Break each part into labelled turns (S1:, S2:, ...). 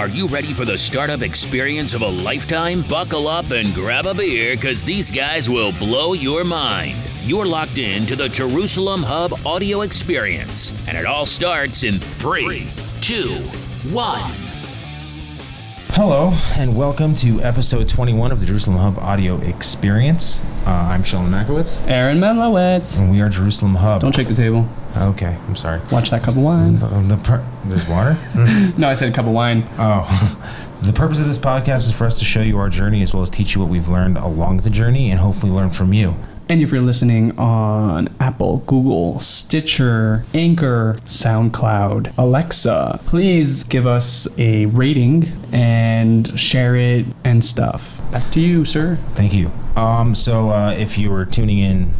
S1: Are you ready for the startup experience of a lifetime? Buckle up and grab a beer because these guys will blow your mind. You're locked in to the Jerusalem Hub audio experience, and it all starts in three, two, one.
S2: Hello, and welcome to episode 21 of the Jerusalem Hub audio experience. Uh, I'm Sheldon Makowitz,
S3: Aaron Menlowitz.
S2: and we are Jerusalem Hub.
S3: Don't shake the table.
S2: Okay, I'm sorry.
S3: Watch that cup of wine.
S2: The, the per- there's water?
S3: No, I said a cup of wine.
S2: oh. the purpose of this podcast is for us to show you our journey as well as teach you what we've learned along the journey and hopefully learn from you.
S3: And if you're listening on Apple, Google, Stitcher, Anchor, SoundCloud, Alexa, please give us a rating and share it and stuff. Back to you, sir.
S2: Thank you. Um, so, uh, if you were tuning in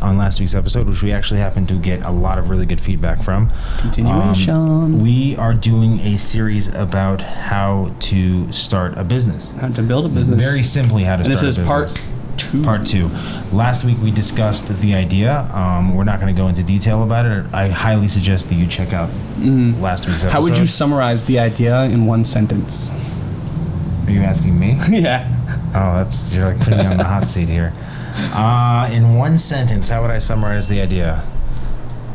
S2: on last week's episode, which we actually happened to get a lot of really good feedback from,
S3: Continuation.
S2: um, we are doing a series about how to start a business.
S3: How to build a business.
S2: Very simply, how to
S3: and
S2: start
S3: this is
S2: a
S3: part
S2: business.
S3: Two.
S2: Part two. Last week we discussed the idea. Um, we're not going to go into detail about it. I highly suggest that you check out last week's episode.
S3: How would you summarize the idea in one sentence?
S2: Are you asking me?
S3: yeah.
S2: Oh, that's you're like putting me on the hot seat here. Uh, in one sentence, how would I summarize the idea?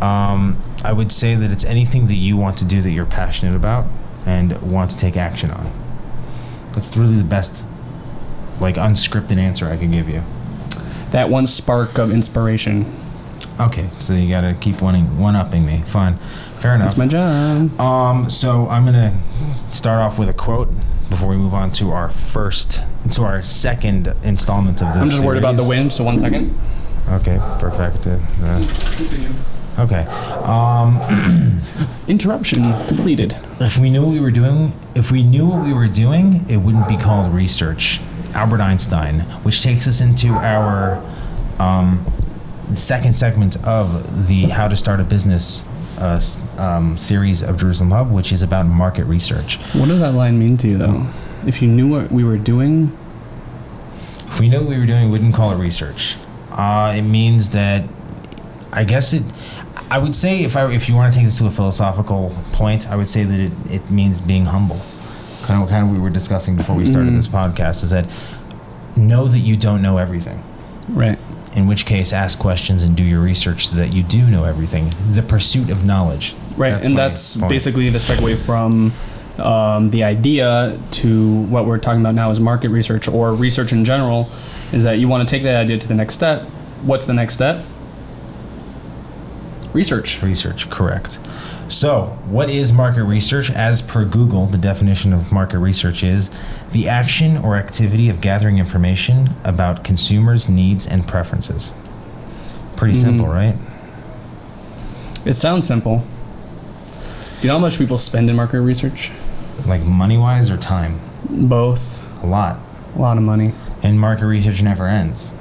S2: Um, I would say that it's anything that you want to do that you're passionate about and want to take action on. That's really the best, like unscripted answer I can give you.
S3: That one spark of inspiration.
S2: Okay, so you gotta keep one one upping me. Fine, fair enough.
S3: That's my job.
S2: Um, so I'm gonna start off with a quote before we move on to our first, to our second installment of this.
S3: I'm just worried about the wind, so one second.
S2: Okay, perfect. Uh, uh, okay. Um,
S3: Interruption completed.
S2: if we knew what we were doing, if we knew what we were doing, it wouldn't be called research. Albert Einstein, which takes us into our um, second segment of the How to Start a Business uh, um, series of Jerusalem Hub, which is about market research.
S3: What does that line mean to you, though? If you knew what we were doing,
S2: If we knew what we were doing, we wouldn't call it research. Uh, it means that, I guess it. I would say if I if you want to take this to a philosophical point, I would say that it, it means being humble. Kind of kind of we were discussing before we started this podcast is that know that you don't know everything.
S3: right?
S2: In which case, ask questions and do your research so that you do know everything. The pursuit of knowledge.
S3: Right, and that's
S2: point.
S3: basically the segue from um, the idea to what we're talking about now is market research or research in general. Is that you want to take that idea to the next step? What's the next step? Research.
S2: Research, correct. So, what is market research? As per Google, the definition of market research is the action or activity of gathering information about consumers' needs and preferences. Pretty hmm. simple, right?
S3: It sounds simple. Do you know how much people spend in market research?
S2: Like money wise or time?
S3: Both.
S2: A lot.
S3: A lot of money.
S2: And market research never ends.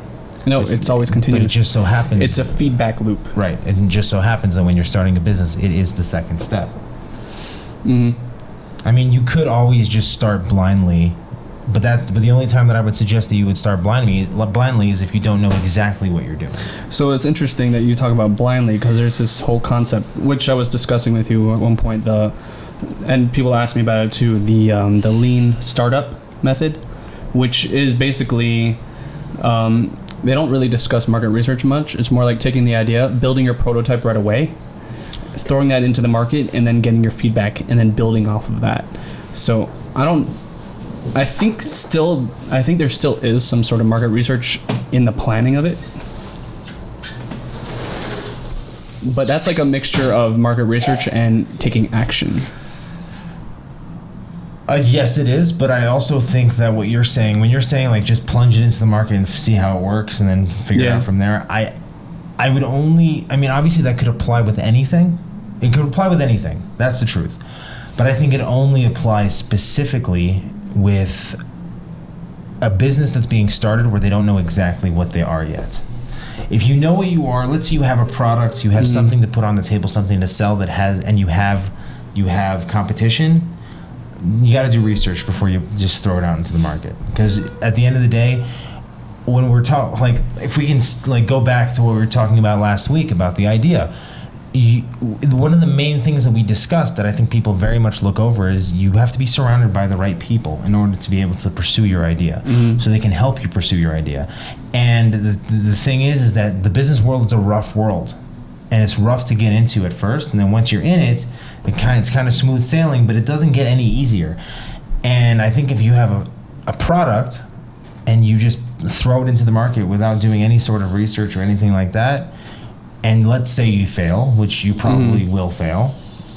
S3: No, it's, always continuous.
S2: But it just so happens.
S3: it's a feedback loop.
S2: right. And It just so happens that when you're starting a business, it is the second step.
S3: hmm
S2: I mean, you could always just start blindly, but that. But the only time that I would suggest that you would start blindly, blindly, is if you don't know exactly what you're doing.
S3: So it's interesting that you talk about blindly because there's this whole concept which I was discussing with you at one point. The and people ask me about it too. The um, the lean startup method, which is basically um, they don't really discuss market research much. It's more like taking the idea, building your prototype right away, throwing that into the market, and then getting your feedback, and then building off of that. So I don't. I think still, I think there still is some sort of market research in the planning of it. But that's like a mixture of market research and taking action.
S2: Uh, yes, it is, but I also think that what you're saying, when you're saying like just plunge it into the market and see how it works and then figure it out from there, I, I would only. I mean, obviously that could apply with anything. It could apply with anything. That's the truth. But I think it only applies specifically with a business that's being started where they don't know exactly what they are yet. If you know what you are, let's say you have a product, you have something to put on the table, something to sell that has, and you have, you have competition. You got to do research before you just throw it out into the market. Because at the end of the day, when we're talking, like, if we can like go back to what we were talking about last week about the idea, you, one of the main things that we discussed that I think people very much look over is you have to be surrounded by the right people in order to be able to pursue your idea, mm-hmm. so they can help you pursue your idea. And the, the thing is, is that the business world is a rough world, and it's rough to get into at first, and then once you're in it, it kind it's kind of smooth sailing, but it doesn't get any easier. And I think if you have a, a product and you just throw it into the market without doing any sort of research or anything like that, and let's say you fail, which you probably mm-hmm. will fail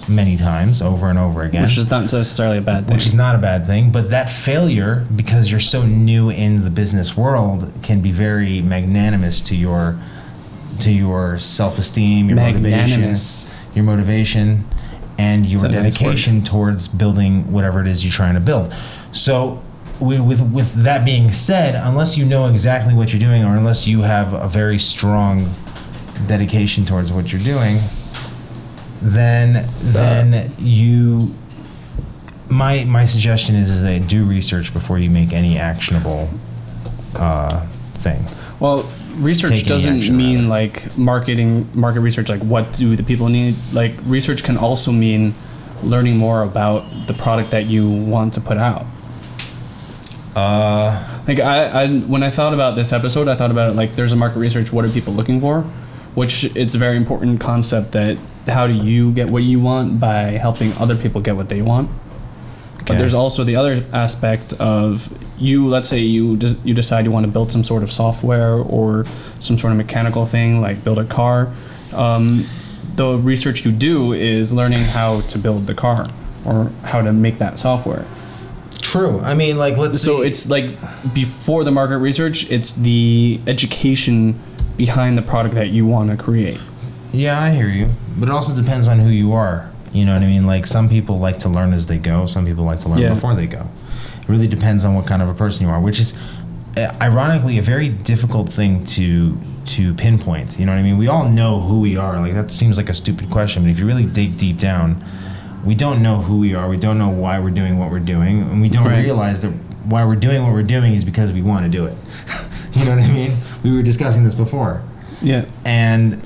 S2: many times over and over again,
S3: Which is not necessarily a bad thing.
S2: which is not a bad thing. But that failure, because you're so new in the business world, can be very magnanimous to your to your self esteem, your motivation, your motivation, and your dedication towards building whatever it is you're trying to build. So. With, with, with that being said, unless you know exactly what you're doing, or unless you have a very strong dedication towards what you're doing, then then you my my suggestion is is that do research before you make any actionable uh, thing.
S3: Well, research doesn't mean
S2: rather.
S3: like marketing, market research. Like, what do the people need? Like, research can also mean learning more about the product that you want to put out.
S2: Uh,
S3: Like, I, I when I thought about this episode, I thought about it like, there's a market research. What are people looking for? Which it's a very important concept that how do you get what you want by helping other people get what they want.
S2: Okay.
S3: But there's also the other aspect of you. Let's say you des- you decide you want to build some sort of software or some sort of mechanical thing, like build a car. Um, the research you do is learning how to build the car or how to make that software.
S2: true. I mean, like let's
S3: So
S2: say-
S3: it's like before the market research, it's the education behind the product that you want to create.
S2: yeah, I hear you, but it also depends on who you are. You know what I mean? Like some people like to learn as they go. Some people like to learn
S3: Yeah.
S2: before they go. It really depends on what kind of a person you are, which is uh, ironically a very difficult thing to to pinpoint. You know what I mean? We all know who we are. Like that seems like a stupid question, but if you really dig deep down, we don't know who we are. We don't know why we're doing what we're doing, and we don't
S3: Right.
S2: realize that why we're doing what we're doing is because we want to do it. you know what I mean? We were discussing this before
S3: Yeah.
S2: and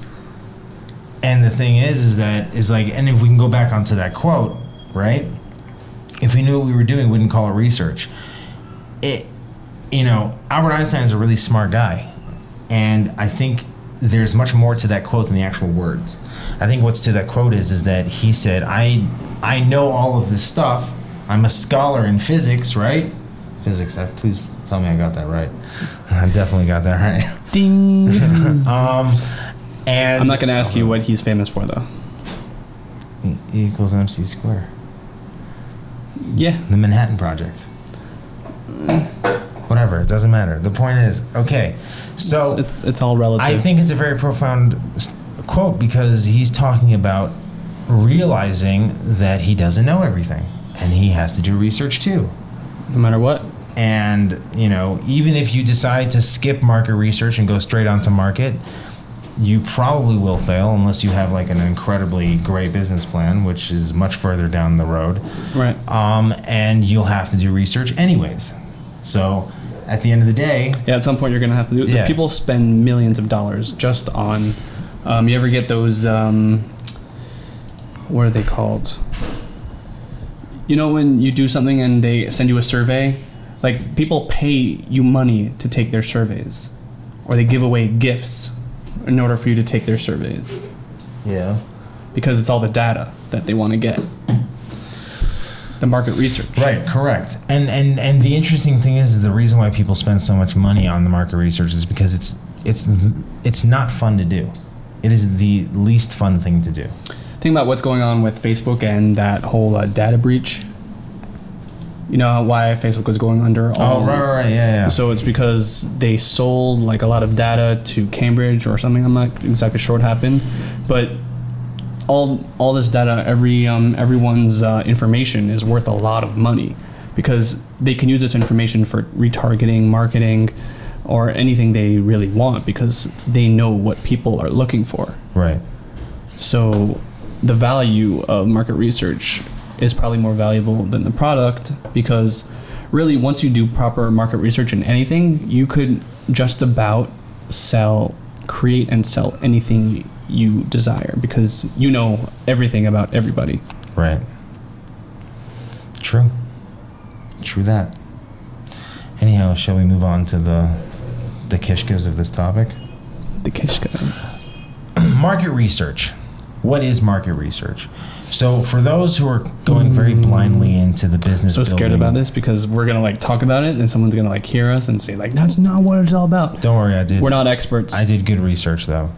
S2: and the thing is is that is like and if we can go back onto that quote right? If we knew what we were doing we wouldn't call it research. It you know albert einstein is a really smart guy. And i think there's much more to that quote than the actual words. I think what's to that quote is is that he said i i know all of this stuff. I'm a scholar in physics right? Physics I, please tell me i got that right. I definitely got that right.
S3: Ding.
S2: um, and
S3: I'm not going to ask you what he's famous for, though.
S2: E equals MC square.
S3: Yeah.
S2: The Manhattan Project. Whatever, it doesn't matter. The point is, okay, so
S3: it's, it's, it's all relative.
S2: I think it's a very profound quote because he's talking about realizing that he doesn't know everything and he has to do research too.
S3: no matter what.
S2: And, you know, even if you decide to skip market research and go straight onto market, you probably will fail unless you have like an incredibly great business plan, which is much further down the road.
S3: Right.
S2: Um, and you'll have to do research anyways. So at the end of the day,
S3: Yeah, at some point you're gonna have to do it.
S2: Yeah.
S3: People spend millions of dollars just on. Um, you ever get those? Um, what are they called? You know when you do something and they send you a survey, like people pay you money to take their surveys, or they give away gifts in order for you to take their surveys
S2: yeah.
S3: because it's all the data that they want to get. The market research.
S2: Right, correct. And and and the interesting thing is the reason why people spend so much money on the market research is because it's it's it's not fun to do. It is the least fun thing to do.
S3: Think about what's going on with Facebook and that whole uh, data breach. You know why Facebook was going under? all-
S2: Oh, right, right, right, yeah, yeah.
S3: So it's because they sold like a lot of data to Cambridge or something. I'm not exactly sure what happened, but all all this data, every um, everyone's uh, information is worth a lot of money because they can use this information for retargeting, marketing, or anything they really want because they know what people are looking for.
S2: Right.
S3: So the value of market research is probably more valuable than the product because really once you do proper market research in anything, you could just about sell create and sell anything you desire because you know everything about everybody.
S2: Right. True. True that. Anyhow, shall we move on to the the kishkas of this topic?
S3: The Kishkas.
S2: market research. What is market research? So, for those who are going very blindly into the business,
S3: So scared
S2: building-
S3: about this because we're gonna like talk about it and someone's gonna like hear us and say like that's not what it's all about.
S2: Don't worry, I did.
S3: We're not experts.
S2: I did good research though.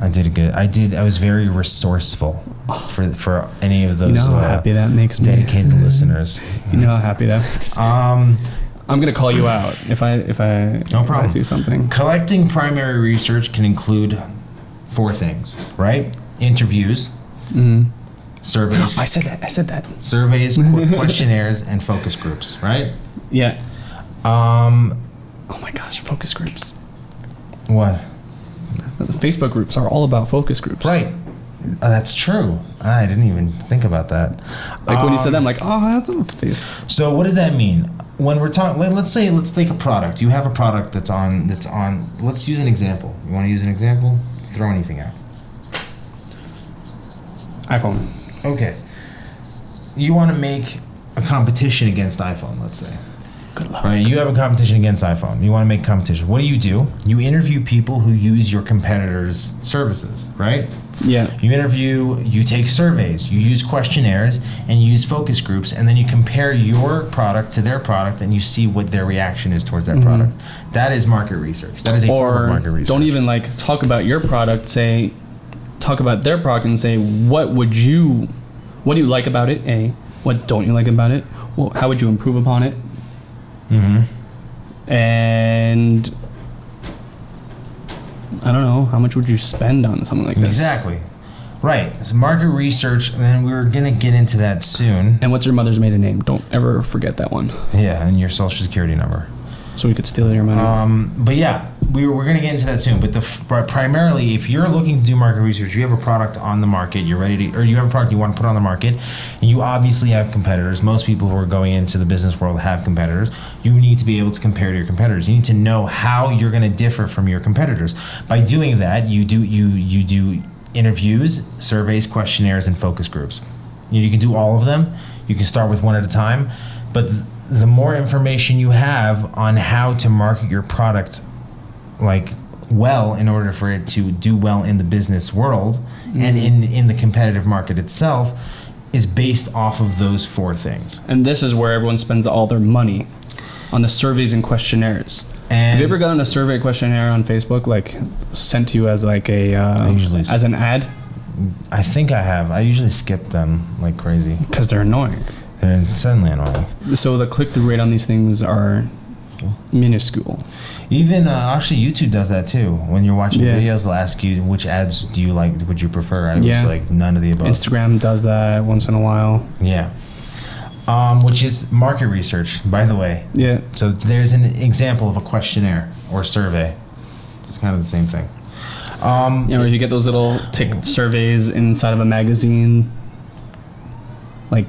S2: I did a good. I did. I was very resourceful for for any of those
S3: you know how
S2: uh,
S3: happy that makes me.
S2: dedicated listeners.
S3: You know how happy that makes.
S2: Um,
S3: I'm gonna call you out if I if I
S2: No problem.
S3: I see something.
S2: collecting primary research can include four things, right? Interviews,
S3: Mm.
S2: surveys,
S3: I said that. I said that.
S2: surveys, qu- questionnaires, and focus groups, right?
S3: Yeah.
S2: Um,
S3: Oh my gosh, focus groups.
S2: what?
S3: The Facebook groups are all about focus groups.
S2: Right. Uh, that's true. I didn't even think about that.
S3: Like when you said
S2: Um,
S3: that, I'm like, oh, that's a face.
S2: So what does that mean? When we're talking, let, let's say, let's take a product. You have a product that's on, that's on. Let's use an example. You want to use an example? Throw anything out.
S3: iPhone.
S2: Okay. You want to make a competition against iPhone, let's say.
S3: Good luck.
S2: Right? You have a competition against iPhone. You want to make competition. What do you do? You interview people who use your competitors' services, right?
S3: Yeah.
S2: You interview, you take surveys, you use questionnaires, and you use focus groups, and then you compare your product to their product, and you see what their reaction is towards that mm-hmm. product. That is market research. That is a form of market research.
S3: don't even like talk about your product. Say, talk about their product and say, what would you, what do you like about it? A, what don't you like about it? Well, how would you improve upon it?
S2: Mm-hmm.
S3: And I don't know, how much would you spend on something like this?
S2: Exactly. Right. So market research, and then we were gonna get into that soon.
S3: And what's your mother's maiden name? Don't ever forget that one,
S2: Yeah, and your social security number.
S3: So we could steal your money.
S2: Um, but yeah, we were, we're going to get into that soon. But the but primarily, if you're looking to do market research, you have a product on the market, you're ready to, or you have a product you want to put on the market, and you obviously have competitors. Most people who are going into the business world have competitors. You need to be able to compare to your competitors. You need to know how you're going to differ from your competitors. By doing that, you do you you do interviews, surveys, questionnaires, and focus groups. You, know, you can do all of them. You can start with one at a time, but th- the more information you have on how to market your product, like well, in order for it to do well in the business world and in in the competitive market itself, is based off of those four things.
S3: And this is where everyone spends all their money on the surveys and questionnaires.
S2: And
S3: Have you ever gotten a survey questionnaire on Facebook, like sent to you as like a uh, as an ad?
S2: I think I have. I usually skip them like crazy.
S3: Because they're annoying.
S2: They're suddenly annoying.
S3: So the click through rate on these things are minuscule.
S2: Even uh, actually, YouTube does that too. When you're watching
S3: Yeah.
S2: videos, they'll ask you which ads do you like, would you prefer. I was
S3: Yeah.
S2: like none of the above.
S3: Instagram does that once in a while.
S2: Yeah. Um, which is market research, by the way.
S3: Yeah.
S2: So there's an example of a questionnaire or survey. It's kind of the same thing. Um,
S3: You know, you get those little tick surveys inside of a magazine. Like,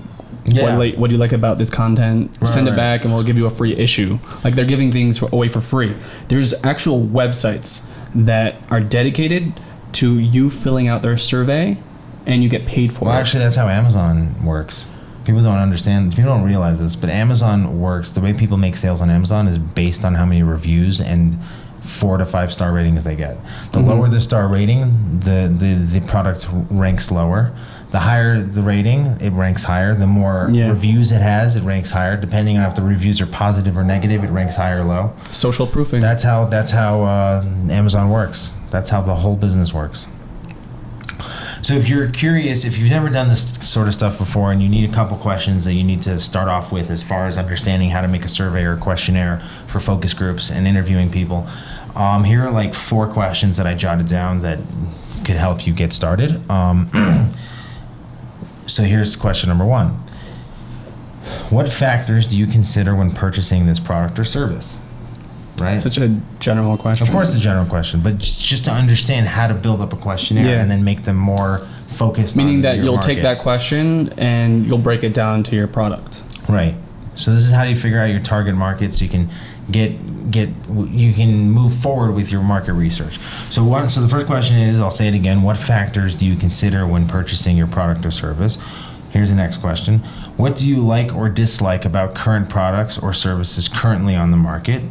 S2: Yeah.
S3: what, like, what do you like about this content?
S2: Right,
S3: Send
S2: right.
S3: it back, and we'll give you a free issue. Like they're giving things for, away for free. There's actual websites that are dedicated to you filling out their survey, and you get paid for it.
S2: well,
S3: it.
S2: actually, that's how Amazon works. People don't understand. People don't realize this, but Amazon works. The way people make sales on Amazon is based on how many reviews and four to five star ratings they get. The
S3: Mhm.
S2: lower the star rating, the, the the product ranks lower. The higher the rating, it ranks higher. The more
S3: Yeah.
S2: reviews it has, it ranks higher. Depending on if the reviews are positive or negative, it ranks high or low.
S3: Social proofing.
S2: That's how that's how uh, Amazon works. That's how the whole business works. So if you're curious, if you've never done this sort of stuff before, and you need a couple questions that you need to start off with, as far as understanding how to make a survey or a questionnaire for focus groups and interviewing people, um, here are like four questions that I jotted down that could help you get started. Um, so here's question number one: What factors do you consider when purchasing this product or service? Right.
S3: Such a general question.
S2: Of course, it's a general question, but just just to understand how to build up a questionnaire
S3: Yeah.
S2: and then make them more focused.
S3: Meaning that you'll take that question and you'll break it down to your product.
S2: right. So this is how you figure out your target market, so you can get get you can move forward with your market research. So one, so the first question is, I'll say it again: What factors do you consider when purchasing your product or service? Here's the next question: What do you like or dislike about current products or services currently on the market?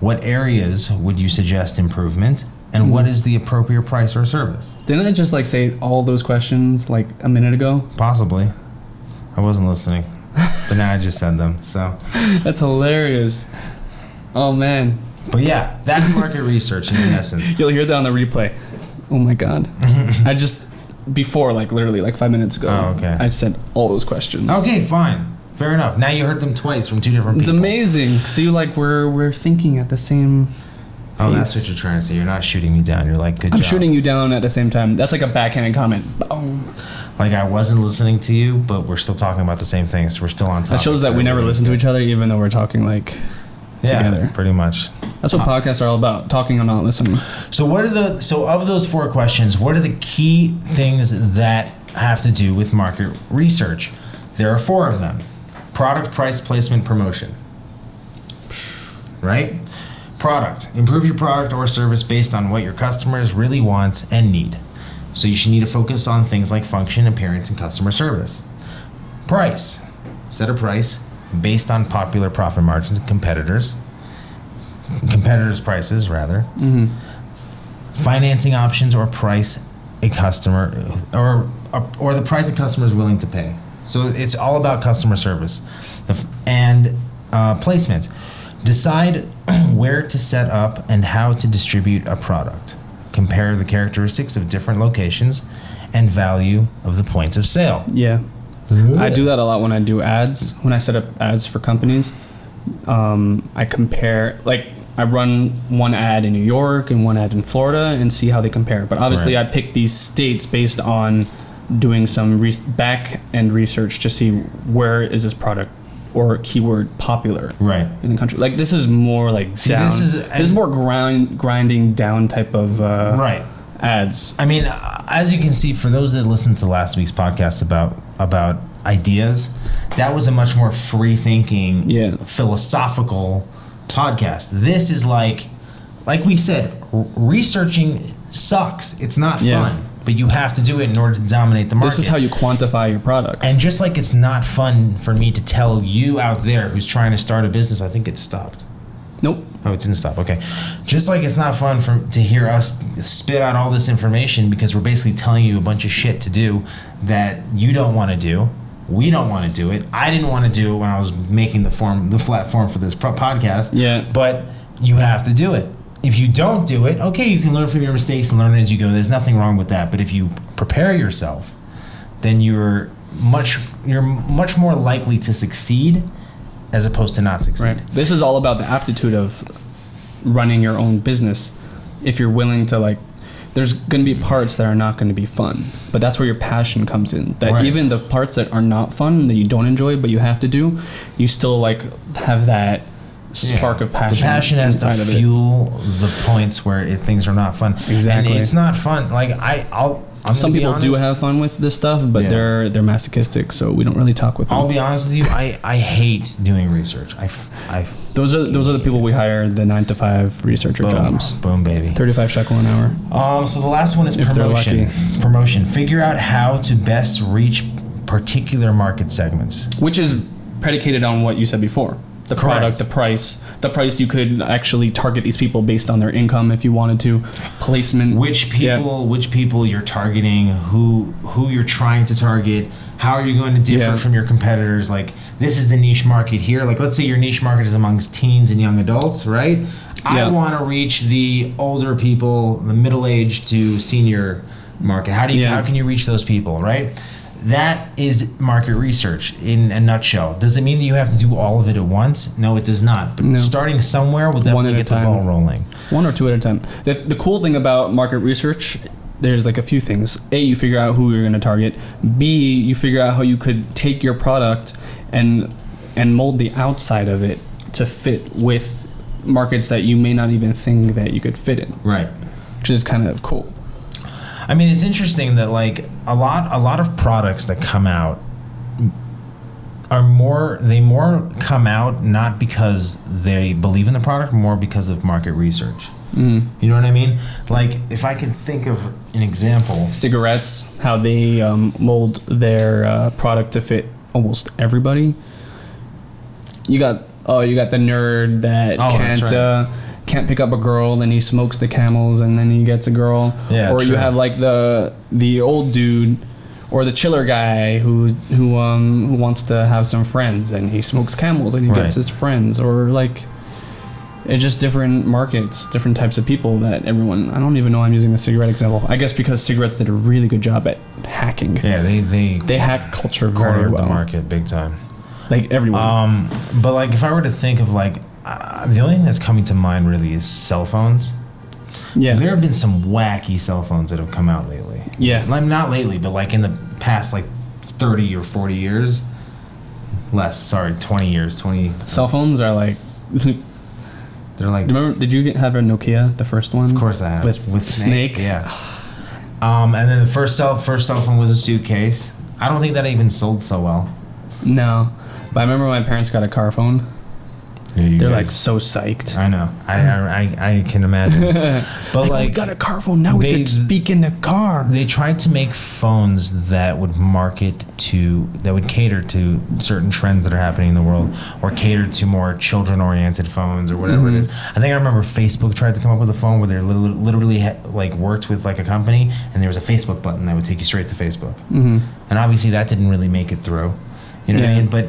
S2: What areas would you suggest improvement? And what is the appropriate price or service?
S3: Didn't I just like say all those questions like a minute ago?
S2: Possibly. I wasn't listening, but now I just said them. So,
S3: That's hilarious. Oh man,
S2: but yeah, that's market research in essence.
S3: you'll hear that on the replay. Oh my god, I just before like literally like five minutes ago.
S2: Oh, okay.
S3: I said all those questions.
S2: Okay, fine, fair enough. Now you heard them twice from two different people.
S3: It's amazing. See, like we're we're thinking at the same.
S2: Oh, that's what you're trying to say. You're not shooting me down. You're like, good job.
S3: I'm
S2: job.
S3: shooting you down at the same time. That's like a backhanded comment. Boom.
S2: Like I wasn't listening to you, but we're still talking about the same things. We're still on top.
S3: That shows that we never listen to each other, even though we're talking like
S2: yeah,
S3: together.
S2: Pretty much.
S3: That's what uh, podcasts are all about: talking and not listening.
S2: So what are the so of those four questions? What are the key things that have to do with market research? There are four of them: product, price, placement, promotion. Right? Product. Improve your product or service based on what your customers really want and need. So you should need to focus on things like function, appearance, and customer service. Price. Set a price based on popular profit margins and competitors. Competitors' prices, rather financing options or price a customer or or the price a customer is willing to pay. So it's all about customer service, and uh, placement. Decide where to set up and how to distribute a product. Compare the characteristics of different locations and value of the points of sale.
S3: Yeah, I do that a lot when I do ads. When I set up ads for companies, um, I compare like I run one ad in New York and one ad in Florida and see how they compare. But obviously,
S2: Right.
S3: I pick these states based on doing some re- back end research to see where is this product or keyword popular
S2: Right.
S3: in the country. Like this is more like
S2: See,
S3: down.
S2: this
S3: This
S2: is-
S3: is, more grind grinding down type of uh,
S2: Right.
S3: ads.
S2: I mean, as you can see, for those that listened to last week's podcast about about ideas, that was a much more free thinking,
S3: Yeah.
S2: philosophical podcast. This is like, like we said, r- researching sucks. It's not
S3: Yeah.
S2: fun, but you have to do it in order to dominate the market.
S3: This is how you quantify your product.
S2: And just like it's not fun for me to tell you out there who's trying to start a business, I think it stopped.
S3: nope.
S2: Oh, it didn't stop. Okay. Just like it's not fun for to hear us spit out all this information because we're basically telling you a bunch of shit to do that you don't want to do. We don't want to do it. I didn't want to do it when I was making the form, the flat form for this pro- podcast.
S3: Yeah.
S2: But you have to do it. If you don't do it, okay, you can learn from your mistakes and learn as you go. There's nothing wrong with that. But if you prepare yourself, then you're much you're much more likely to succeed as opposed to not succeed.
S3: Right. This is all about the aptitude of running your own business. If you're willing to like, there's going to be parts that are not going to be fun, but that's where your passion comes in. That
S2: Right.
S3: even the parts that are not fun that you don't enjoy, but you have to do, you still like have that spark
S2: Yeah.
S3: of passion.
S2: The passion has to
S3: inside of it.
S2: fuel the points where it, things are not fun.
S3: Exactly.
S2: And it's not fun. Like I, I'll. I'm
S3: Some
S2: gonna
S3: people do have fun with this stuff, but
S2: Yeah.
S3: they're they're masochistic, so we don't really talk with them.
S2: I'll be honest with you. I, I hate doing research. I, f- I f-
S3: those are those are the people we hire the nine to five researcher
S2: boom,
S3: jobs.
S2: boom, baby.
S3: Thirty five shekel an hour.
S2: Um, so the last one is
S3: If
S2: promotion. Promotion. Figure out how to best reach particular market segments.
S3: which is predicated on what you said before the
S2: Correct.
S3: product the price the price you could actually target these people based on their income if you wanted to placement
S2: Which
S3: Yeah.
S2: people, which people you're targeting, who who you're trying to target, how are you going to differ
S3: Yeah.
S2: from your competitors? Like this is the niche market here. Like let's say your niche market is amongst teens and young adults, right? I want to reach the older people, the middle aged to senior market. How do you
S3: Yeah.
S2: how can you reach those people, right? That is market research in a nutshell. Does it mean that you have to do all of it at once? No, it does not. But
S3: No.
S2: starting somewhere will definitely get the
S3: time.
S2: ball rolling.
S3: one or two at a time the, the cool thing about market research there's like a few things a you figure out who you're going to target b you figure out how you could take your product and and mold the outside of it to fit with markets that you may not even think that you could fit in
S2: Right.
S3: which is kind of cool
S2: I mean, it's interesting that like a lot, a lot of products that come out are more they more come out not because they believe in the product, more because of market research.
S3: Mm.
S2: You know what I mean? Like if I can think of an example.
S3: Cigarettes, how they um, mold their uh, product to fit almost everybody. You got oh, you got the nerd that
S2: Oh,
S3: can't
S2: right.
S3: uh, can't pick up a girl, then he smokes the camels, and then he gets a girl.
S2: Yeah,
S3: or you have like the the old dude. Or the chiller guy who who um who wants to have some friends and he smokes camels and he
S2: Right.
S3: gets his friends or like it's just different markets, different types of people that everyone. I don't even know. I'm using the cigarette example. I guess because cigarettes did a really good job at hacking.
S2: Yeah, they they
S3: They hack culture very well.
S2: the market big time.
S3: Like everyone.
S2: Um, but like if I were to think of like uh, the only thing that's coming to mind really is cell phones.
S3: yeah.
S2: There have been some wacky cell phones that have come out lately.
S3: Yeah.
S2: Like not lately, but like in the past like 30 or 40 years. Less, sorry, 20 years, 20.
S3: Cell phones are like.
S2: They're like
S3: Remember? Did you get, have a Nokia, the first one?
S2: Of course I have.
S3: With Snake?
S2: Yeah. Um, and then the first cell first cell phone was a suitcase. I don't think that even sold so well.
S3: No, but I remember my parents got a car phone.
S2: Yeah,
S3: They're like so psyched.
S2: I know. I I, I, can imagine. But
S3: Like,
S2: like,
S3: we got a car phone now. We
S2: they-
S3: can speak in the car.
S2: they tried to make phones that would market to that would cater to certain trends that are happening in the world or cater to more children oriented phones or whatever it is i think i remember facebook tried to come up with a phone where they literally, literally ha- like worked with like a company and there was a facebook button that would take you straight to facebook
S3: hmm
S2: and obviously that didn't really make it through you know what i
S3: Yeah.
S2: mean but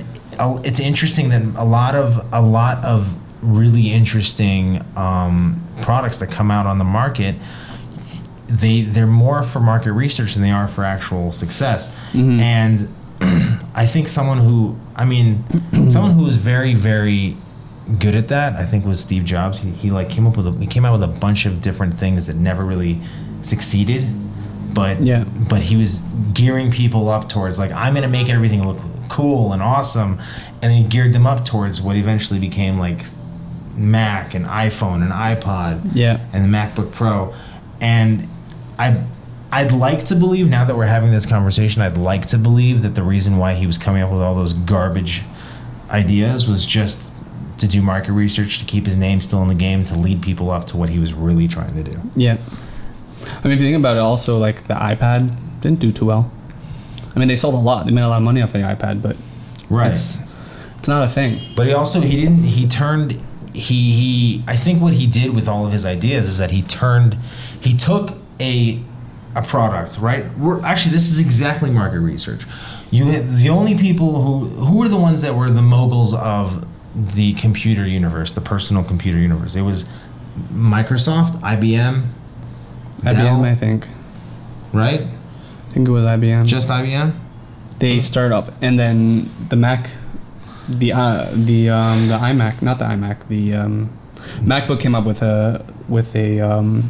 S2: it's interesting that a lot of a lot of really interesting um, products that come out on the market they they're more for market research than they are for actual success
S3: Mhm.
S2: and i think someone who i mean someone who was very very good at that i think was steve jobs he, he like came up with a, he came out with a bunch of different things that never really succeeded but
S3: Yeah.
S2: but he was gearing people up towards like i'm gonna make everything look cool and awesome and then he geared them up towards what eventually became like mac and iphone and ipod
S3: Yeah.
S2: and the macbook pro and i I'd like to believe now that we're having this conversation, I'd like to believe that the reason why he was coming up with all those garbage ideas was just to do market research to keep his name still in the game to lead people up to what he was really trying to do.
S3: Yeah. I mean, if you think about it, also like the iPad didn't do too well. I mean, they sold a lot. They made a lot of money off the iPad, but right, it's it's not a thing.
S2: But he also he didn't he turned he he I think what he did with all of his ideas is that he turned he took a a product right we're, actually this is exactly market research you the only people who who were the ones that were the moguls of the computer universe the personal computer universe it was Microsoft IBM
S3: IBM,
S2: Dell,
S3: I think.
S2: right
S3: I think it was IBM.
S2: just IBM
S3: they start up, and then the Mac, the uh, the um, the iMac, not the iMac, the um, MacBook came up with a with a um,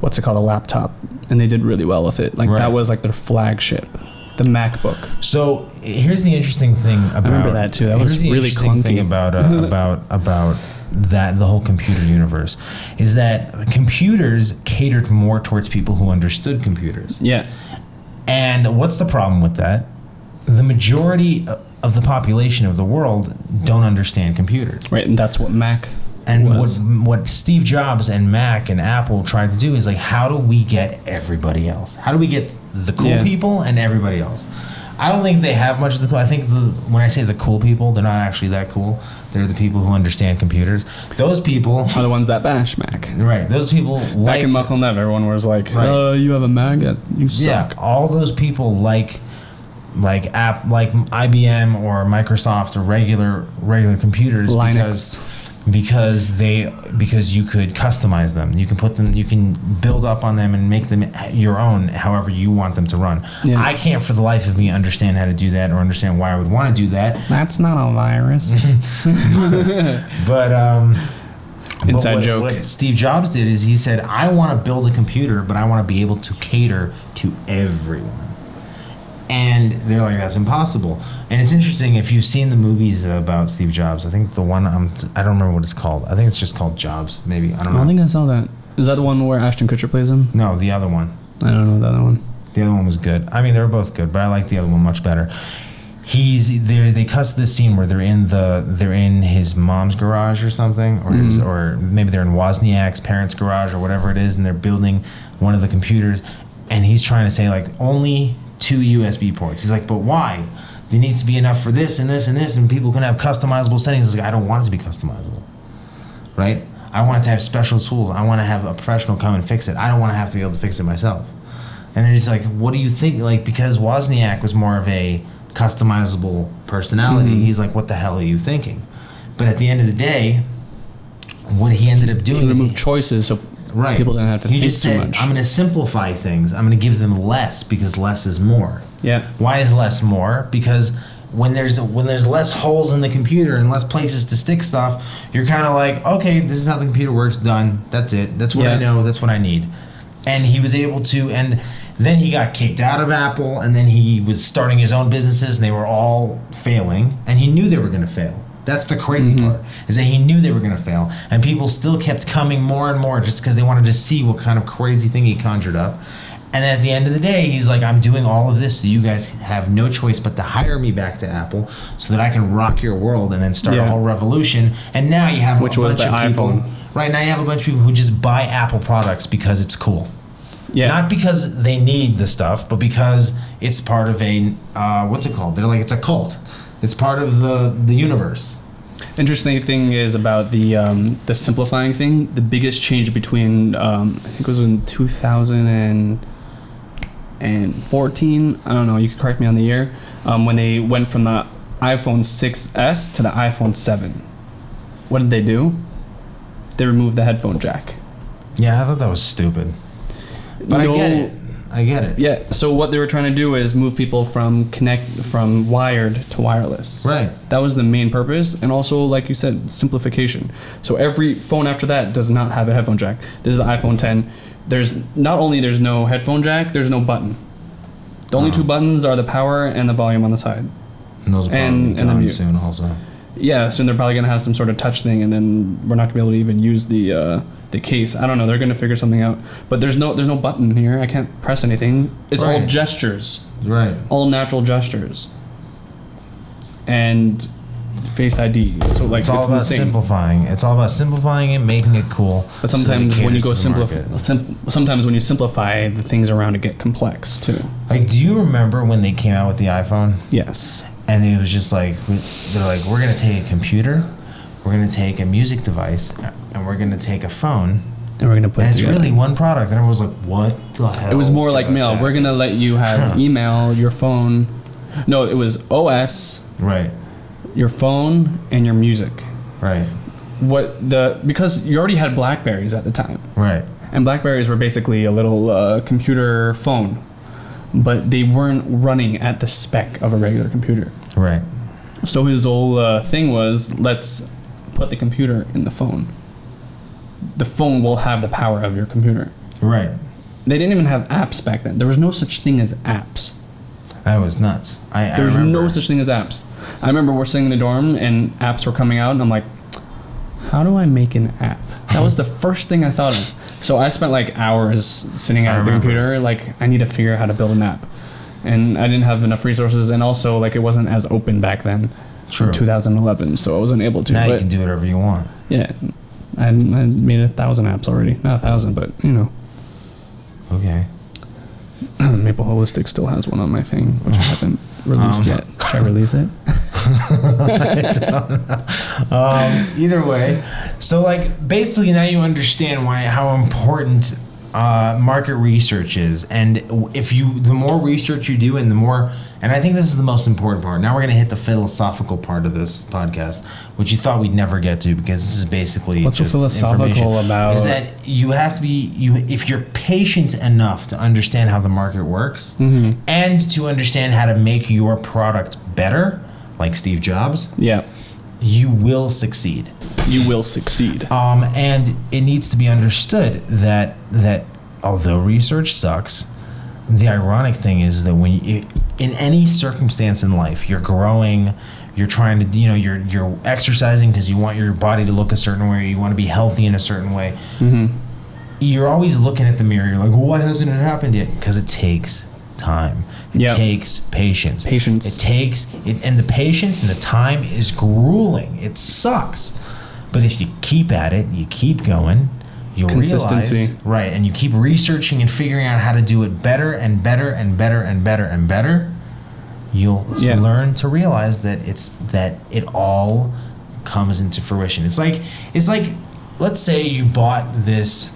S3: what's it called, a laptop, and they did really well with it. Like
S2: Right.
S3: that was like their flagship, the MacBook.
S2: So here's the interesting thing about
S3: remember that too. That was really
S2: interesting thing
S3: clunky.
S2: about uh, about about that the whole computer universe is that computers catered more towards people who understood computers.
S3: Yeah,
S2: And what's the problem with that? The majority of the population of the world don't understand computers.
S3: right, and that's what Mac.
S2: And what what Steve Jobs and Mac and Apple tried to do is like, how do we get everybody else? How do we get the cool
S3: Yeah.
S2: people and everybody else? I don't think they have much of the cool. I think the when I say the cool people, they're not actually that cool. They're the people who understand computers. Those people,
S3: Are the ones that bash Mac.
S2: right? Those people
S3: Back
S2: like
S3: in Muckle Nev, everyone was like,
S2: Right.
S3: "Uh, you have a Mac? You
S2: yeah, all those people like like app like IBM or Microsoft or regular regular computers
S3: Linux.
S2: because they because you could customize them. You can put them you can build up on them and make them your own however you want them to run.
S3: Yeah.
S2: I can't for the life of me understand how to do that or understand why I would want to do that.
S3: That's not a virus.
S2: But um but
S3: Inside
S2: what,
S3: joke.
S2: What Steve Jobs did is he said, "I want to build a computer, but I want to be able to cater to everyone." And they're like, "That's impossible." And it's interesting if you've seen the movies about Steve Jobs. I think the one I'm, I don't remember what it's called. I think it's just called Jobs. Maybe I
S3: I
S2: don't know.
S3: don't think I saw that. Is that the one where Ashton Kutcher plays him?
S2: no, the other one.
S3: I don't know the other one.
S2: The other one was good. I mean, they were both good, but I like the other one much better. he's there. They cut to this scene where they're in the they're in his mom's garage or something, or his, mm-hmm. or maybe they're in Wozniak's parents' garage or whatever it is, and they're building one of the computers, and he's trying to say like only two USB ports. He's like, but why? There needs to be enough for this and this and this, and people can have customizable settings. He's like, I don't want it to be customizable, right? I want it to have special tools. I want to have a professional come and fix it. I don't want to have to be able to fix it myself. And they're just like, what do you think? Like, because Wozniak was more of a customizable personality, mm-hmm. he's like, what the hell are you thinking? But at the end of the day, what he ended up doing
S3: To
S2: is
S3: remove
S2: he-
S3: choices so
S2: right.
S3: people don't have to
S2: he
S3: think
S2: just
S3: too
S2: said,
S3: much.
S2: I'm going to simplify things. I'm going to give them less because less is more.
S3: yeah.
S2: Why is less more? Because when there's when there's less holes in the computer and less places to stick stuff, you're kind of like, okay, this is how the computer works. Done. That's it. That's what I know. That's what I need. And he was able to, and then he got kicked out of Apple, and then he was starting his own businesses, and they were all failing, and he knew they were going to fail. That's the crazy
S3: Mm-hmm.
S2: part is that he knew they were going to fail, and people still kept coming more and more just because they wanted to see what kind of crazy thing he conjured up. And at the end of the day, he's like, I'm doing all of this so you guys have no choice but to hire me back to Apple so that I can rock your world and then start a whole revolution. And now you have
S3: Which
S2: a
S3: was
S2: bunch
S3: the
S2: of people.
S3: iPhone.
S2: Right now, you have a bunch of people who just buy Apple products because it's cool.
S3: Yeah.
S2: Not because they need the stuff, but because it's part of a uh, what's it called? They're like it's a cult. It's part of the the universe.
S3: Interesting thing is about the um, the simplifying thing. The biggest change between um, I think it was in 2000 and and 14. I don't know. You could correct me on the year. Um, when they went from the iPhone 6s to the iPhone 7. What did they do? They removed the headphone jack.
S2: Yeah, I thought that was stupid. But I get
S3: No-
S2: it. I get it.
S3: Yeah. So what they were trying to do is move people from connect from wired to wireless.
S2: Right.
S3: That was the main purpose, and also, like you said, simplification. So every phone after that does not have a headphone jack. This is the iPhone 10. There's not only there's no headphone jack, there's no button. The only two buttons are the power and the volume on the side.
S2: And those will probably
S3: And-
S2: be
S3: and the
S2: gone
S3: mute.
S2: soon also.
S3: Yeah, soon they're probably gonna have some sort of touch thing, and then we're not gonna be able to even use the uh, the case. I don't know. They're gonna figure something out. But there's no there's no button here. I can't press anything. It's all gestures.
S2: Right.
S3: all natural gestures and face ID. So like
S2: It's all about
S3: insane.
S2: simplifying. It's all about simplifying it, making it cool.
S3: But
S2: so that it
S3: sometimes when you
S2: caters
S3: go
S2: to the
S3: simplify, sim- sometimes when you simplify, the things around it get complex too.
S2: Like, do you remember when they came out with the iPhone?
S3: Yes.
S2: And it was just like they're like we're gonna take a computer we're gonna take a music device and we're gonna take a phone
S3: And we're gonna put
S2: and
S3: it
S2: it's
S3: together.
S2: really one product and everyone was like what the hell
S3: it was more like
S2: just
S3: mail. We're gonna let you have email, your phone. No, it was OS,
S2: right
S3: your phone, and your music.
S2: right
S3: What the because you already had Blackberries at the time.
S2: right
S3: And Blackberries were basically a little uh, computer phone, but they weren't running at the spec of a regular computer.
S2: right
S3: So his whole uh, thing was let's put the computer in the phone. The phone will have the power of your computer.
S2: right
S3: They didn't even have apps back then. There was no such thing as apps.
S2: that was nuts I, I
S3: There's no such thing as apps. I remember we're sitting in the dorm and apps were coming out, and I'm like, how do I make an app? That was the first thing I thought of. So I spent like hours sitting at the computer, like, I need to figure out how to build an app. And I didn't have enough resources, and also, like, it wasn't as open back then.
S2: True.
S3: In 2011, so I wasn't able to.
S2: now you can do whatever you want
S3: yeah, I, I made a thousand apps already. Not a thousand, but you know,
S2: okay
S3: Maple Holistic still has one on my thing, which I haven't released
S2: Um.
S3: yet. Should I release it?
S2: um, either way, so like basically now you understand why how important uh, market research is, and if you the more research you do, and the more, and I think this is the most important part. Now we're gonna hit the philosophical part of this podcast, which you thought we'd never get to because this is basically
S3: What's so philosophical about-
S2: Is that you have to be you if you're patient enough to understand how the market works,
S3: Mm-hmm.
S2: and to understand how to make your product better, like Steve Jobs
S3: Yeah,
S2: you will succeed.
S3: you will succeed.
S2: Um, and it needs to be understood that that although research sucks, the ironic thing is that when you, in any circumstance in life, you're growing, you're trying to, you know, you're you're exercising because you want your body to look a certain way, you want to be healthy in a certain way. You're always looking at the mirror. You're like, well, why hasn't it happened yet? Because it takes time. It
S3: Yep.
S2: takes patience.
S3: Patience.
S2: It takes it, and the patience and the time is grueling. It sucks. But if you keep at it, you keep going, you'll
S3: Consistency.
S2: realize right, and you keep researching and figuring out how to do it better and better and better and better and better. You'll
S3: Yeah.
S2: learn to realize that it's that it all comes into fruition. It's like it's like let's say you bought this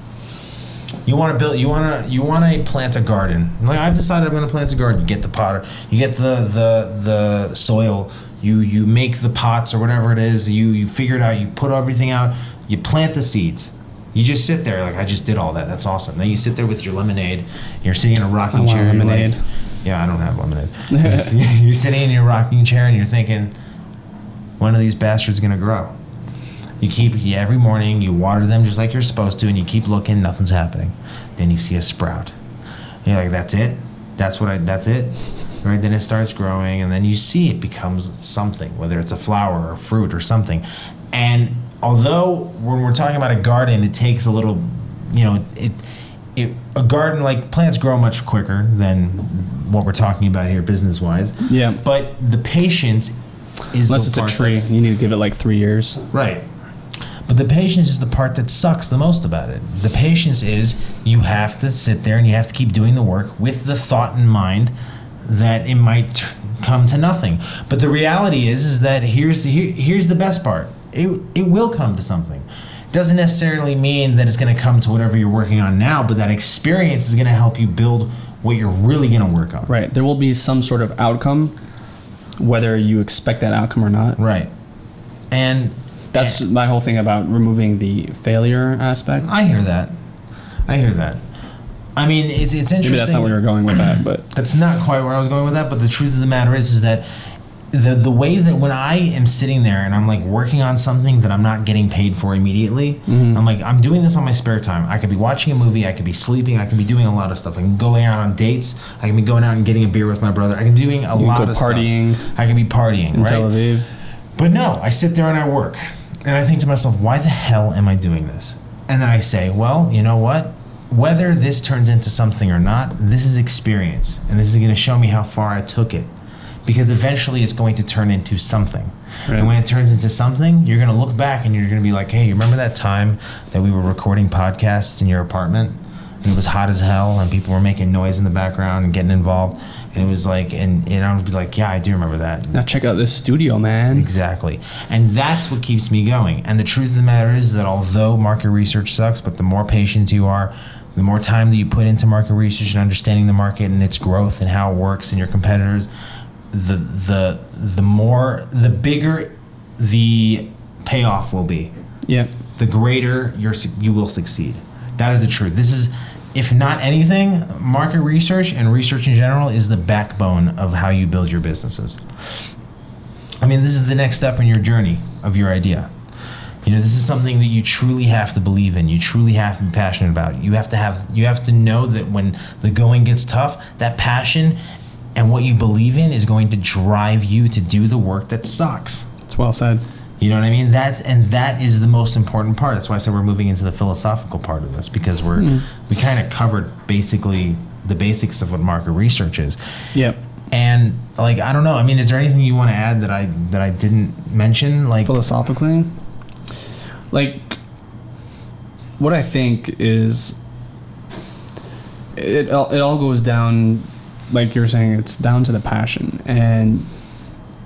S2: you want to build you want to you want to plant a garden. Like i've decided i'm going to plant a garden. You get the potter. you get the the the soil you you make the pots or whatever it is you you figure it out you put everything out you plant the seeds. You just sit there like i just did all that that's awesome. Then you sit there with your lemonade you're sitting in a rocking
S3: I
S2: chair and you're like-
S3: lemonade.
S2: yeah i don't have lemonade. You're, you're sitting in your rocking chair and you're thinking when are these bastards going to grow you keep every morning you water them just like you're supposed to, and you keep looking, nothing's happening. Then you see a sprout. And you're like, that's it. That's what I. That's it. Right. Then it starts growing, and then you see it becomes something, whether it's a flower or fruit or something. And although when we're talking about a garden, it takes a little, you know, it. It, a garden like plants grow much quicker than what we're talking about here business wise.
S3: Yeah.
S2: But the patience is
S3: Unless it's a tree, you need to give it like three years.
S2: Right. But the patience is the part that sucks the most about it. The patience is you have to sit there and you have to keep doing the work with the thought in mind that it might t- come to nothing. But the reality is is that here's the, here, here's the best part. It it will come to something. Doesn't necessarily mean that it's going to come to whatever you're working on now, but that experience is going to help you build what you're really going to work on.
S3: Right. There will be some sort of outcome, whether you expect that outcome or not.
S2: Right. And
S3: That's my whole thing about removing the failure aspect.
S2: I hear that. I hear that. I mean, it's it's interesting.
S3: Maybe that's not where you're going with that, but
S2: That's not quite where I was going with that, but the truth of the matter is, is that the the way that when I am sitting there and I'm like working on something that I'm not getting paid for immediately, mm-hmm. I'm like I'm doing this on my spare time. I could be watching a movie, I could be sleeping, I could be doing a lot of stuff. I can going out on dates, I can be going out and getting a beer with my brother. I can be doing a
S3: You
S2: lot
S3: go
S2: of
S3: partying
S2: Stuff. I can be partying,
S3: in
S2: right?
S3: Tel Aviv.
S2: But no, I sit there and I work. And I think to myself, why the hell am I doing this? And then I say, well, you know what? Whether this turns into something or not, this is experience. And this is going to show me how far I took it. Because eventually it's going to turn into something.
S3: Right.
S2: And when it turns into something, you're going to look back and you're going to be like, hey, you remember that time that we were recording podcasts in your apartment? And it was hot as hell and people were making noise in the background and getting involved. And it was like, and, and I would be like, yeah, I do remember that.
S3: Now check out this studio, man.
S2: Exactly. And that's what keeps me going. And the truth of the matter is that although market research sucks, but the more patient you are, the more time that you put into market research and understanding the market and its growth and how it works and your competitors, the the the more the bigger the payoff will be.
S3: Yeah.
S2: The greater your you will succeed. That is the truth. This is if not anything, market research and research in general is the backbone of how you build your businesses. I mean, this is the next step in your journey of your idea. You know, this is something that you truly have to believe in. You truly have to be passionate about. You have to have you have to know that when the going gets tough, that passion and what you believe in is going to drive you to do the work that sucks.
S3: It's well said.
S2: You know what I mean? That's and that is the most important part. That's why I said we're moving into the philosophical part of this because we're hmm. we kind of covered basically the basics of what market research is.
S3: Yep.
S2: And like I don't know. I mean, is there anything you want to add that I that I didn't mention? Like
S3: Philosophically, like what I think is it all, it all goes down like you're saying it's down to the passion and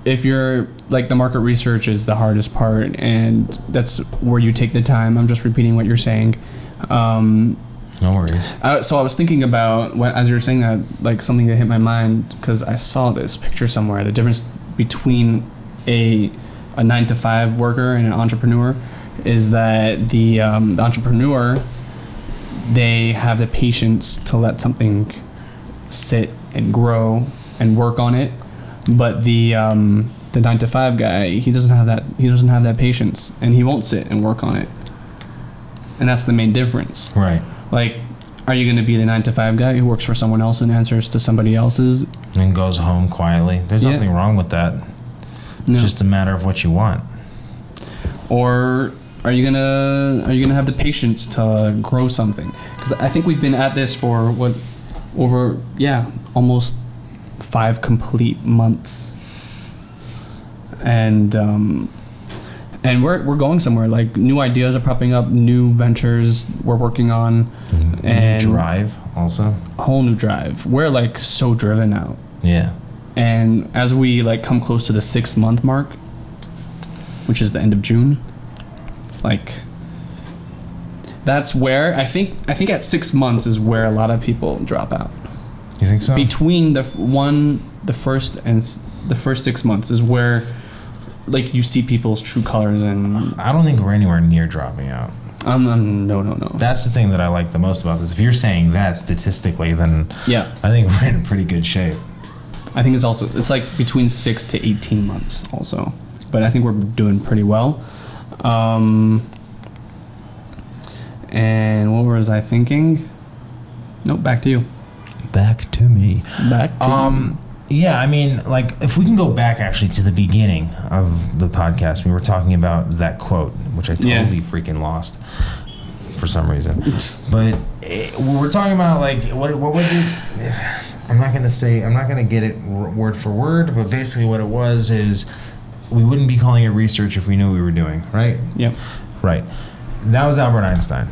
S3: if you're like the market research is the hardest part and that's where you take the time i'm just repeating what you're saying um,
S2: no worries.
S3: I, so I was thinking about what, as you were saying that, like something that hit my mind because I saw this picture somewhere. The difference between a a nine to five worker and an entrepreneur is that the um, the entrepreneur they have the patience to let something sit and grow and work on it, but the um, the nine to five guy he doesn't have that he doesn't have that patience and he won't sit and work on it, and that's the main difference.
S2: Right.
S3: Like, are you going to be the nine to five guy who works for someone else and answers to somebody else's?
S2: And goes home quietly. There's
S3: Yeah.
S2: nothing wrong with that.
S3: No.
S2: It's just a matter of what you want.
S3: or are you gonna are you gonna have the patience to grow something? Because I think we've been at this for what over yeah almost five complete months. And um, and we're, we're going somewhere. Like new ideas are popping up new ventures we're working on. And
S2: drive also.
S3: a whole new drive. We're like so driven now
S2: Yeah.
S3: and as we like come close to the six month mark which is the end of june like that's where i think i think at six months is where a lot of people drop out
S2: You think so?
S3: between the one the first and the first six months is where like you see people's true colors and
S2: I don't think we're anywhere near dropping out.
S3: um, um no no no
S2: That's the thing that I like the most about this. If you're saying that statistically, then
S3: yeah
S2: I think we're in pretty good shape.
S3: i think it's also it's like between six to 18 months also but i think we're doing pretty well um and what was i thinking nope back to you
S2: Back to me.
S3: back to
S2: Um, yeah, I mean, like, if we can go back actually to the beginning of the podcast, we were talking about that quote, which I
S3: Yeah.
S2: totally freaking lost for some reason. But it, we're talking about like what what was it? I'm not gonna say I'm not gonna get it word for word, but basically what it was is we wouldn't be calling it research if we knew what we were doing, right?
S3: yep
S2: Right. That was Albert Einstein.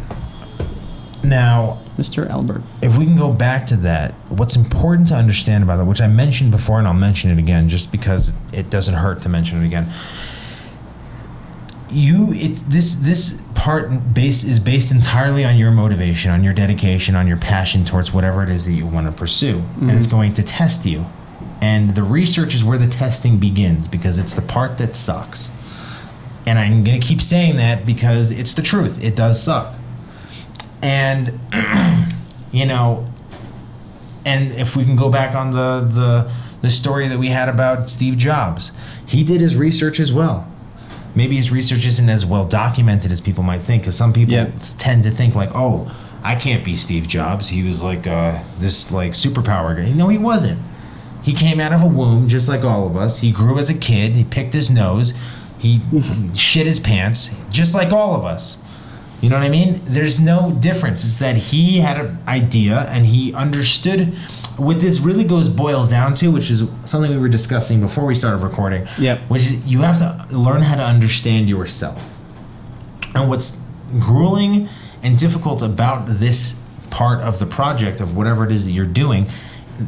S2: Now,
S3: mr albert
S2: if we can go back to that, what's important to understand about that, which I mentioned before and I'll mention it again just because it doesn't hurt to mention it again. You it this this part base is based entirely on your motivation, on your dedication, on your passion towards whatever it is that you want to pursue. And it's mm-hmm. going to test you. And the research is where the testing begins because it's the part that sucks. And I'm going to keep saying that because it's the truth. It does suck. And you know, and if we can go back on the the the story that we had about Steve Jobs, he did his research as well. Maybe his research isn't as well documented as people might think, because some people
S3: Yeah.
S2: tend to think like, "Oh, I can't be Steve Jobs. He was like uh, this like superpower guy." No, he wasn't. He came out of a womb just like all of us. He grew as a kid. He picked his nose. He shit his pants just like all of us. You know what I mean? There's no difference. It's that he had an idea and he understood what this really goes boils down to, which is something we were discussing before we started recording.
S3: Yep.
S2: Which is you have to learn how to understand yourself. And what's grueling and difficult about this part of the project of whatever it is that you're doing,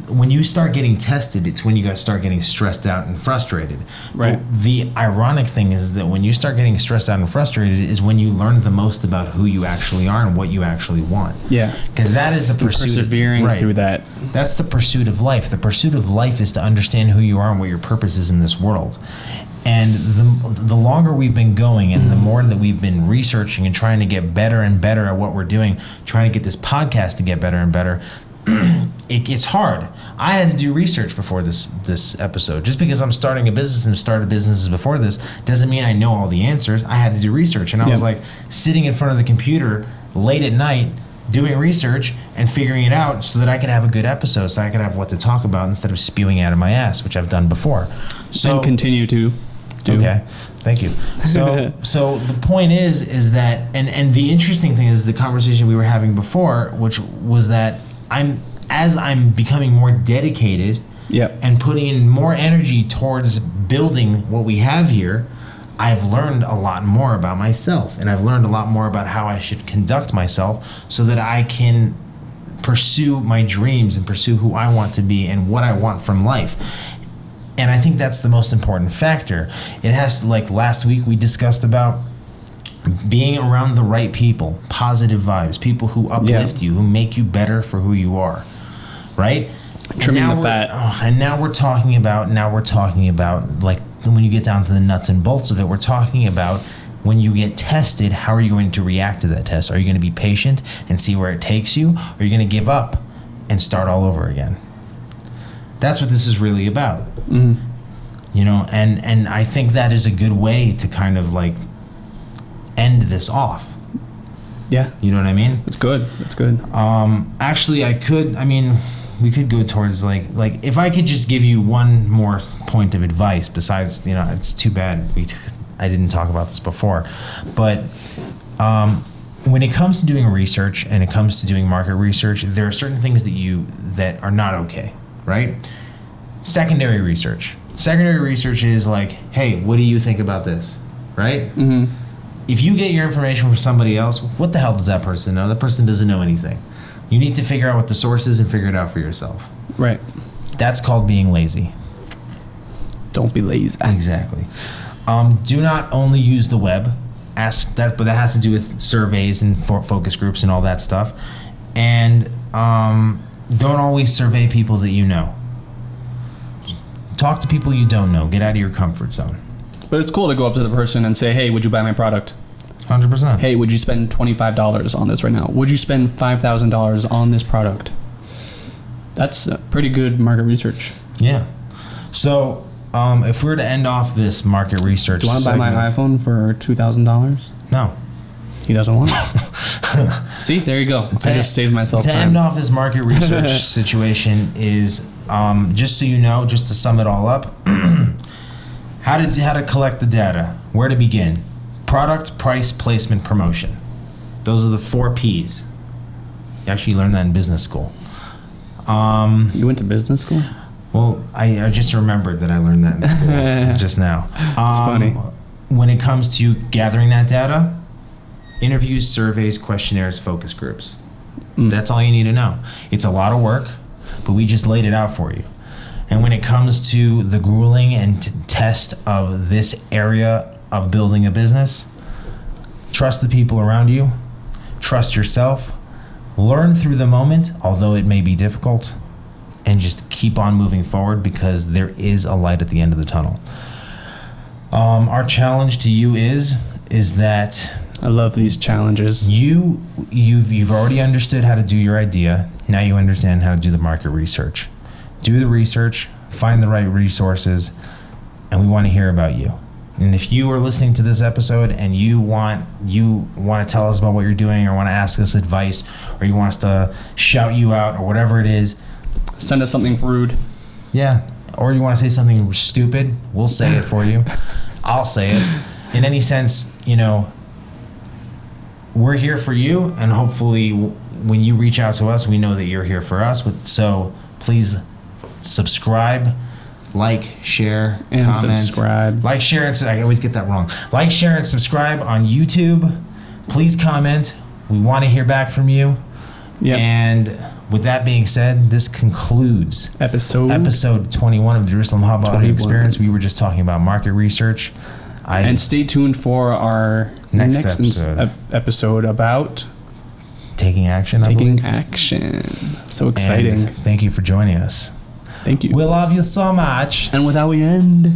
S2: when you start getting tested, it's when you guys start getting stressed out and frustrated.
S3: Right.
S2: But the ironic thing is that when you start getting stressed out and frustrated is when you learn the most about who you actually are and what you actually want.
S3: Yeah.
S2: Because that is the pursuit.
S3: persevering
S2: right.
S3: through that
S2: That's the pursuit of life. The pursuit of life is to understand who you are and what your purpose is in this world. And the, the longer we've been going and the more that we've been researching and trying to get better and better at what we're doing, trying to get this podcast to get better and better, it, it's hard. I had to do research before this this episode. Just because I'm starting a business and started businesses before this doesn't mean I know all the answers. I had to do research, and I was like sitting in front of the computer late at night doing research and figuring it out so that I could have a good episode, so I could have what to talk about instead of spewing out of my ass, which I've done before. So
S3: and continue to do.
S2: Okay, thank you. So, so the point is, is that, and and the interesting thing is the conversation we were having before, which was that I'm as I'm becoming more dedicated,
S3: Yep.
S2: and putting in more energy towards building what we have here. I've learned a lot more about myself, and I've learned a lot more about how I should conduct myself, so that I can pursue my dreams and pursue who I want to be and what I want from life. And I think that's the most important factor. It has to, like last week we discussed about being around the right people, positive vibes, people who uplift you, who make you better for who you are, right?
S3: Trimming the fat.
S2: oh, and now we're talking about now we're talking about like when you get down to the nuts and bolts of it, we're talking about when you get tested, how are you going to react to that test? Are you going to be patient and see where it takes you? Or are you going to give up and start all over again? That's what this is really about. You know, and and I think that is a good way to kind of like end this off.
S3: Yeah.
S2: You know what I mean?
S3: It's good. It's good.
S2: Um, actually, I could. I mean, we could go towards like like if I could just give you one more point of advice besides you know it's too bad we t- I didn't talk about this before, but um, when it comes to doing research and it comes to doing market research, there are certain things that you that are not okay, right? Secondary research. Secondary research is like, hey, what do you think about this, right?
S3: Mm-hmm.
S2: If you get your information from somebody else, what the hell does that person know? That person doesn't know anything. You need to figure out what the source is and figure it out for yourself.
S3: Right.
S2: That's called being lazy.
S3: Don't be lazy.
S2: Exactly. Um, do not only use the web. Ask that, but that has to do with surveys and fo- focus groups and all that stuff. And um, don't always survey people that you know. Talk to people you don't know. Get out of your comfort zone.
S3: But it's cool to go up to the person and say, "Hey, would you buy my product?
S2: Hundred percent.
S3: Hey, would you spend twenty five dollars on this right now? Would you spend five thousand dollars on this product?" That's pretty good market research.
S2: Yeah. So, um, if we were to end off this market research,
S3: Do you want to buy my iPhone for two thousand dollars?
S2: No.
S3: He doesn't want it. See, there you go. I just saved myself
S2: to
S3: time.
S2: end off this market research situation is um, just so you know, just to sum it all up, how to how to collect the data, where to begin, product, price, placement, promotion. Those are the four P's. You actually learned that in business school. Um,
S3: You went to business school?
S2: well, I, I just remembered that I learned that in school just now.
S3: It's
S2: Um,
S3: funny.
S2: When it comes to gathering that data, interviews, surveys, questionnaires, focus groups.
S3: Mm.
S2: That's all you need to know. It's a lot of work, but we just laid it out for you. And when it comes to the grueling and t- test of this area of building a business, trust the people around you, trust yourself, learn through the moment, although it may be difficult, and just keep on moving forward because there is a light at the end of the tunnel. Um, our challenge to you is is that
S3: I love these challenges.
S2: you you've you've already understood how to do your idea. Now you understand how to do the market research. Do the research, find the right resources, and we want to hear about you. And if you are listening to this episode and you want you want to tell us about what you're doing or want to ask us advice or you want us to shout you out or whatever it is,
S3: Send us something rude.
S2: yeah. Or you want to say something stupid, we'll say it for you. I'll say it. In any sense, you know, we're here for you, and hopefully, when you reach out to us, we know that you're here for us. So please subscribe, like, share,
S3: And
S2: comment.
S3: subscribe.
S2: Like, share, and I always get that wrong. Like, share, and subscribe on YouTube. Please comment. We want to hear back from you.
S3: Yeah.
S2: And with that being said, this concludes
S3: episode.
S2: episode 21 of the Jerusalem Hub Audio Experience. We were just talking about market research. I
S3: And stay tuned for our
S2: Next
S3: next,
S2: episode.
S3: ep- episode about
S2: taking action.
S3: Taking action. So
S2: And
S3: exciting.
S2: thank you for joining us.
S3: Thank you.
S2: We love you so much.
S3: and without we end.